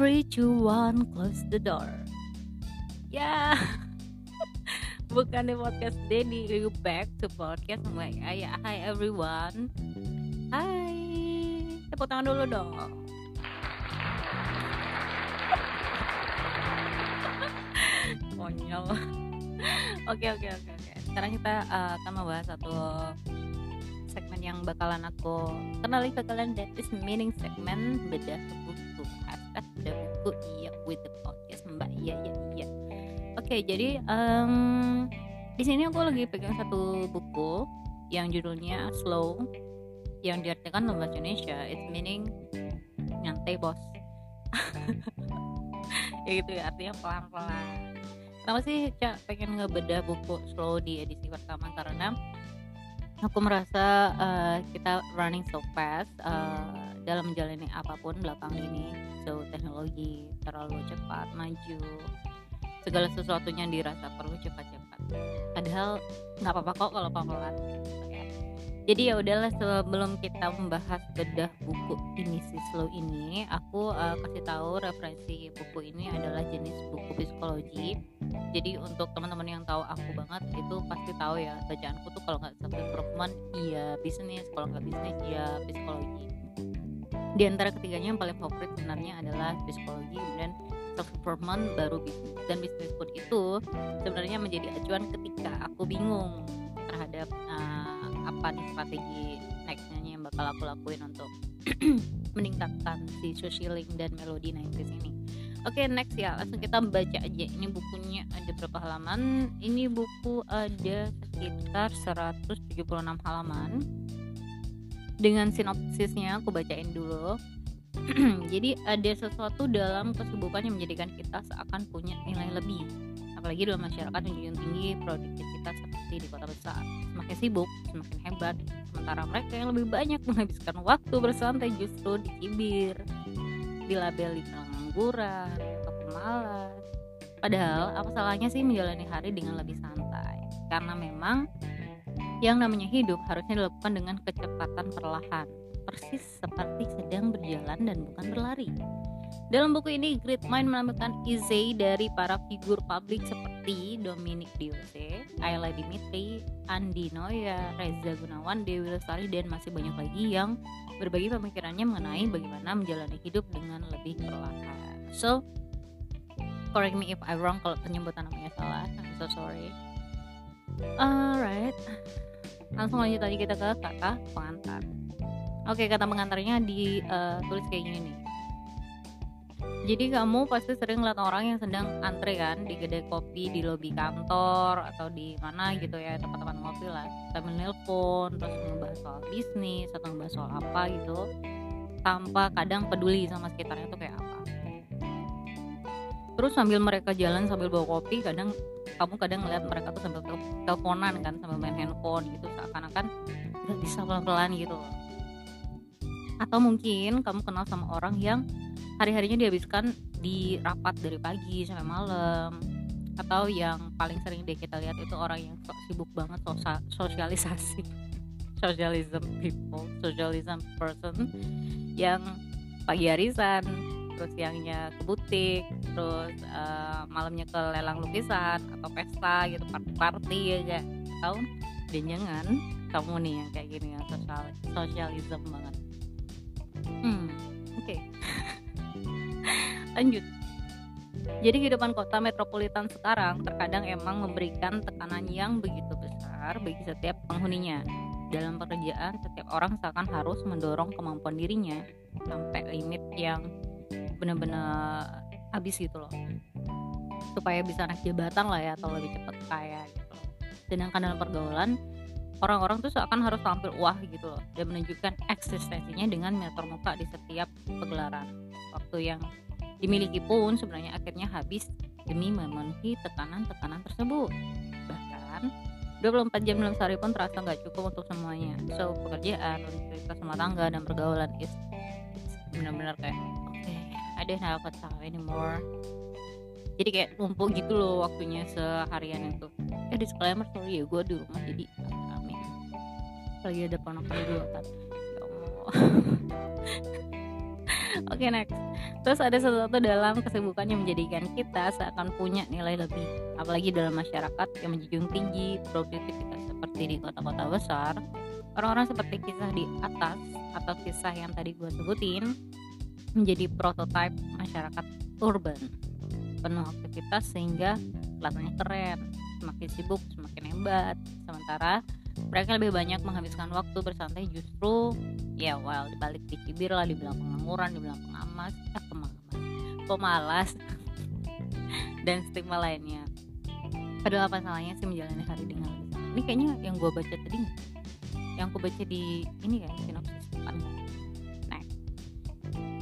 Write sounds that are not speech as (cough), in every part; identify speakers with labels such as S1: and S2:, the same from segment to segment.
S1: 3, 2, 1, close the door. Ya. (laughs) Bukan di podcast Denny You back to podcast sama ya. Hi everyone. Hai. Tepuk tangan dulu dong. (laughs) Konyol. Oke oke oke oke. Sekarang kita uh, akan membahas satu segmen yang bakalan aku kenalin ke kalian that is meaning segmen bedah oke jadi um, di sini aku lagi pegang satu buku yang judulnya slow yang diartikan dalam bahasa Indonesia. It's meaning nyantai bos. (laughs) Ya gitu ya artinya pelan-pelan. Kenapa sih Cak pengen ngebedah buku slow di edisi pertama? Karena aku merasa uh, kita running so fast uh, dalam menjalani apa pun belakang ini. So teknologi terlalu cepat maju segala sesuatunya dirasa perlu cepat-cepat. Padahal nggak apa-apa kok kalau pelan jadi ya udahlah sebelum kita membahas bedah buku ini si slow ini aku uh, kasih tahu referensi buku ini adalah jenis buku psikologi. Jadi untuk teman-teman yang tahu aku banget itu pasti tahu ya bacaanku tuh kalau nggak self improvement iya bisnis. Kalau nggak bisnis iya psikologi. Di antara ketiganya yang paling favorit sebenarnya adalah psikologi improvement baru bisnis dan bisnis pun itu sebenarnya menjadi acuan ketika aku bingung terhadap uh, apa nih strategi nextnya yang bakal aku lakuin untuk (clears throat) meningkatkan si socialing dan melodi 90s ini. Oke okay, next ya langsung kita baca aja. Ini bukunya ada berapa halaman? Ini buku ada sekitar 176 halaman. Dengan sinopsisnya aku bacain dulu (clears throat) jadi ada sesuatu dalam kesibukan yang menjadikan kita seakan punya nilai lebih. Apalagi dalam masyarakat yang junjung tinggi produktivitas seperti di kota besar semakin sibuk semakin hebat. Sementara mereka yang lebih banyak menghabiskan waktu bersantai justru dicibir dilabeli pengangguran atau pemalas padahal apa salahnya sih menjalani hari dengan lebih santai? Karena memang yang namanya hidup harusnya dilakukan dengan kecepatan perlahan persis seperti sedang berjalan dan bukan berlari dalam buku ini, Great Mind menampilkan essay dari para figur publik seperti Dominic Diose, Ayla Dimitri, Andi Noya, Reza Gunawan, Dewi Lestari, dan masih banyak lagi yang berbagi pemikirannya mengenai bagaimana menjalani hidup dengan lebih perlahan. So, correct me if I wrong kalau penyebutan namanya salah. I'm so sorry. Alright, langsung lanjut tadi kita ke kata pengantar. Oke, kata pengantarnya ditulis uh, kayak gini nih. Jadi kamu pasti sering lihat orang yang sedang antre kan di kedai kopi di lobi kantor atau di mana gitu ya tempat-tempat ngopi lah. Sambil nelpon terus membahas soal bisnis atau membahas soal apa gitu tanpa kadang peduli sama sekitarnya tuh kayak apa. Terus sambil mereka jalan sambil bawa kopi kadang kamu kadang ngeliat mereka tuh sambil teleponan kan sambil main handphone gitu seakan-akan bisa pelan-pelan gitu atau mungkin kamu kenal sama orang yang hari-harinya dihabiskan di rapat dari pagi sampai malam. Atau yang paling sering deh kita lihat itu orang yang so, sibuk banget sosial, sosialisasi. (laughs) Socialism people socialism person. Yang pagi harisan terus siangnya ke butik terus uh, malamnya ke lelang lukisan atau pesta gitu party party ya gak tahu dan jangan kamu nih yang kayak gini ya sosial sosialism banget hmm oke okay. (laughs) lanjut jadi kehidupan kota metropolitan sekarang terkadang emang memberikan tekanan yang begitu besar bagi setiap penghuninya. Dalam pekerjaan, setiap orang seakan harus mendorong kemampuan dirinya sampai limit yang benar-benar habis gitu loh. Supaya bisa naik jabatan lah ya atau lebih cepat kaya gitu. Sedangkan dalam pergaulan, orang-orang tuh seakan harus tampil wah gitu loh dan menunjukkan eksistensinya dengan meter muka di setiap pegelaran. Waktu yang dimiliki pun sebenarnya akhirnya habis demi memenuhi tekanan-tekanan tersebut. Bahkan 24 jam dalam sehari pun terasa nggak cukup untuk semuanya. So pekerjaan, aktivitas rumah tangga dan pergaulan is benar-benar kayak oke, okay, I don't have time anymore. Jadi kayak numpuk gitu loh waktunya seharian itu. Ya disclaimer sorry ya gue di rumah jadi. Lagi ada ponakan gue kan. Ya. (laughs) Oke okay, next. Terus ada sesuatu dalam kesibukan yang menjadikan kita seakan punya nilai lebih, apalagi dalam masyarakat yang menjunjung tinggi produktivitas seperti di kota-kota besar. Orang-orang seperti kisah di atas atau kisah yang tadi gue sebutin menjadi prototipe masyarakat urban penuh aktivitas sehingga kelihatannya keren semakin sibuk semakin hebat sementara mereka lebih banyak menghabiskan waktu bersantai justru ya well dibalik dicibir lah dibilang pengangguran dibilang pengamas eh pengamas pemalas dan stigma lainnya. Padahal apa salahnya sih menjalani hari dengan lebih ini kayaknya yang gue baca tadi yang gue baca di ini kan sinopsis depan.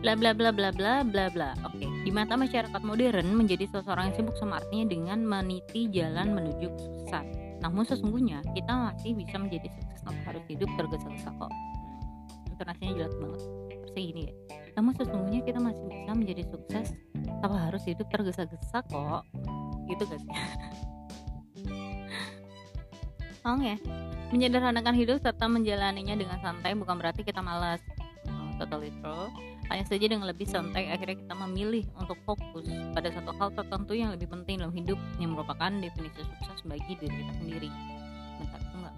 S1: Bla bla bla bla bla bla bla. Oke. Okay. di mata masyarakat modern menjadi seseorang yang sibuk sama artinya dengan meniti jalan menuju kesuksesan namun sesungguhnya kita masih bisa menjadi sukses tanpa harus hidup tergesa-gesa kok. Intonasinya jelas banget. Seperti ini ya namun sesungguhnya kita masih bisa menjadi sukses tanpa harus hidup tergesa-gesa kok. Gitu sih? (laughs) Oh ya, menyederhanakan hidup serta menjalaninya dengan santai bukan berarti kita malas. Oh, totally true hanya saja dengan lebih santai akhirnya kita memilih untuk fokus pada satu hal tertentu yang lebih penting dalam hidup yang merupakan definisi sukses bagi diri kita sendiri. Bentar enggak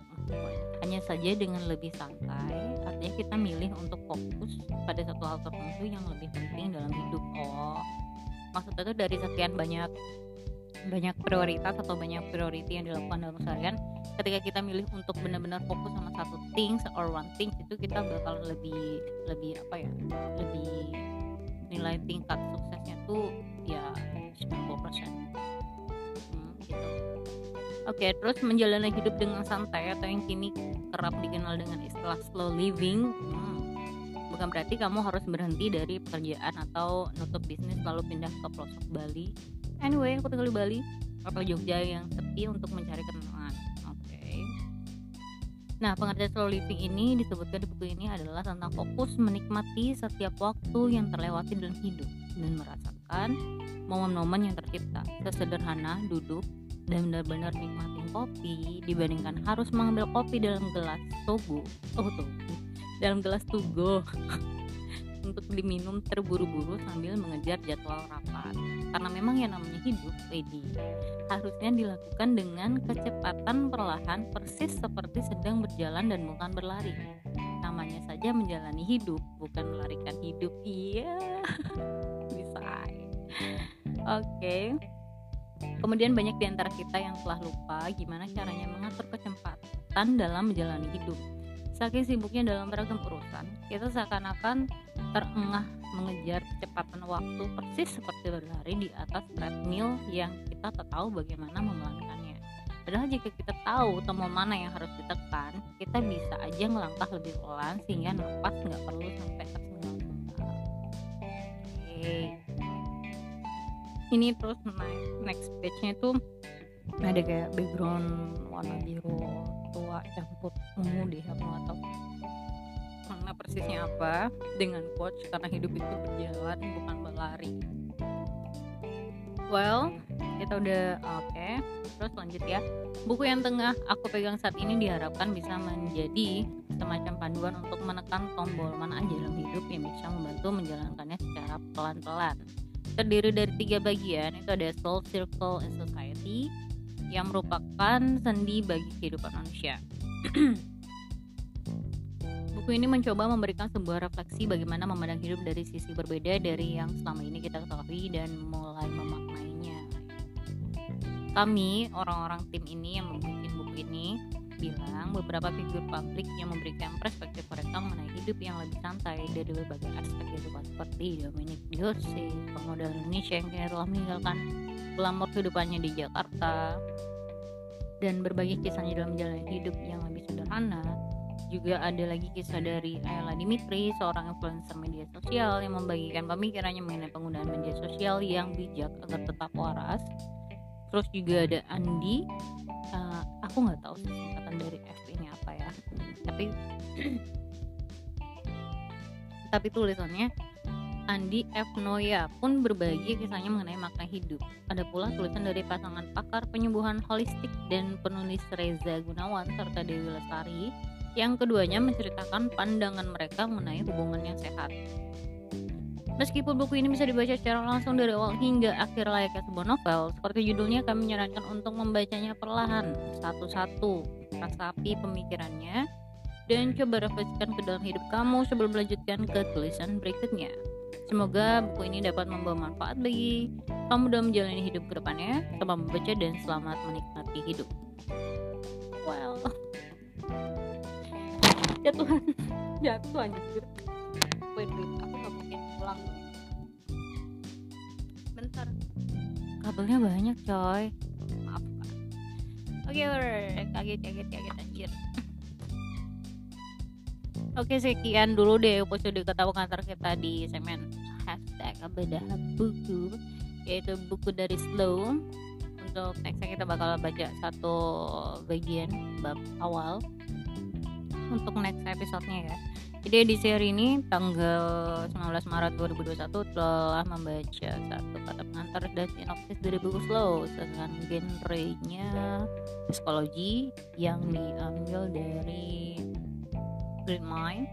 S1: hanya saja dengan lebih santai artinya kita milih untuk fokus pada satu hal tertentu yang lebih penting dalam hidup. Oh maksudnya itu dari sekian banyak banyak prioritas atau banyak priority yang dilakukan dalam seharian ketika kita milih untuk benar-benar fokus sama satu things or one thing itu kita bakal lebih lebih apa ya lebih nilai tingkat suksesnya tuh ya 90% hmm, gitu Oke, okay, terus menjalani hidup dengan santai atau yang kini kerap dikenal dengan istilah slow living. Hmm, bukan berarti kamu harus berhenti dari pekerjaan atau nutup bisnis lalu pindah ke pelosok Bali anyway aku tinggal di Bali atau Jogja yang sepi untuk mencari ketenangan oke. Okay. nah pengertian slow living ini disebutkan di buku ini adalah tentang fokus menikmati setiap waktu yang terlewati dalam hidup dan merasakan momen-momen yang tercipta. Sesederhana duduk dan benar-benar nikmatin kopi dibandingkan harus mengambil kopi dalam gelas togo oh tuh dalam gelas tugo (laughs) untuk diminum terburu-buru sambil mengejar jadwal rapat. Karena memang yang namanya hidup, lady, harusnya dilakukan dengan kecepatan perlahan persis seperti sedang berjalan dan bukan berlari. Namanya saja menjalani hidup, bukan melarikan hidup. Iya, (laughs) bisa. Oke. Kemudian banyak di antara kita yang telah lupa gimana caranya mengatur kecepatan dalam menjalani hidup Saking sibuknya dalam beragam urusan, kita seakan-akan terengah mengejar kecepatan waktu persis seperti berlari di atas treadmill yang kita tak tahu bagaimana memelankannya. Padahal jika kita tahu tombol mana yang harus ditekan, kita bisa aja ngelangkah lebih pelan sehingga nafas nggak perlu sampai tersengal Oke. Ini terus next page-nya itu ada kayak background warna biru tua campur ungu deh aku nggak persisnya apa dengan coach karena hidup itu berjalan bukan berlari well kita udah oke okay. terus lanjut ya buku yang tengah aku pegang saat ini diharapkan bisa menjadi semacam panduan untuk menekan tombol mana aja dalam hidup yang bisa membantu menjalankannya secara pelan-pelan terdiri dari tiga bagian itu ada soul circle and society yang merupakan sendi bagi kehidupan manusia. (clears throat) Buku ini mencoba memberikan sebuah refleksi bagaimana memandang hidup dari sisi berbeda dari yang selama ini kita ketahui dan mulai memaknainya. Kami, orang-orang tim ini yang membuat buku ini, bilang beberapa figur publik yang memberikan perspektif mereka mengenai hidup yang lebih santai dari berbagai aspek kehidupan seperti Dominic Jose, pemodal Indonesia yang telah meninggalkan glamor kehidupannya di Jakarta dan berbagai kisahnya dalam menjalani hidup yang lebih sederhana juga ada lagi kisah dari Ayla Dimitri, seorang influencer media sosial yang membagikan pemikirannya mengenai penggunaan media sosial yang bijak agar tetap waras. Terus juga ada Andi, uh, aku nggak tahu singkatan dari FP ini apa ya tapi (clears throat) tapi tulisannya Andi F. Noya pun berbagi kisahnya mengenai makna hidup. Ada pula tulisan dari pasangan pakar penyembuhan holistik dan penulis Reza Gunawan serta Dewi Lestari yang keduanya menceritakan pandangan mereka mengenai hubungan yang sehat. Meskipun buku ini bisa dibaca secara langsung dari awal hingga akhir layaknya sebuah novel, seperti judulnya kami menyarankan untuk membacanya perlahan, satu-satu, rasapi pemikirannya, dan coba refleksikan ke dalam hidup kamu sebelum melanjutkan ke tulisan berikutnya. Semoga buku ini dapat membawa manfaat bagi kamu dalam menjalani hidup ke depannya. Selamat membaca dan selamat menikmati hidup. Well, jatuhan, (laughs) jatuh anjir. Wait, wait, aku gak mungkin pulang. Bentar, kabelnya banyak coy. Maaf. Oke, okay, kaget, kaget, kaget anjir. (laughs) Oke sekian dulu deh episode ketawa kantor kita di segmen hashtag bedah buku yaitu buku dari Slow untuk nextnya kita bakal baca satu bagian bab awal untuk next episode-nya ya. Jadi di seri ini tanggal 19 Maret 2021 telah membaca satu kata pengantar dan sinopsis dari buku Slow dengan genrenya psikologi yang diambil dari Green Mind.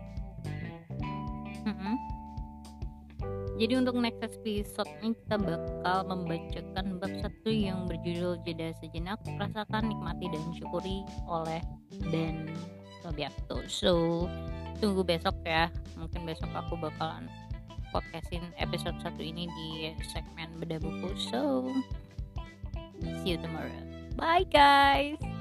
S1: Jadi untuk next episode ini kita bakal membacakan bab satu yang berjudul jeda sejenak. Rasakan nikmati dan syukuri oleh Ben Tobiato. So tunggu besok ya. Mungkin besok aku bakalan podcastin episode satu ini di segmen beda buku. So see you tomorrow. Bye guys.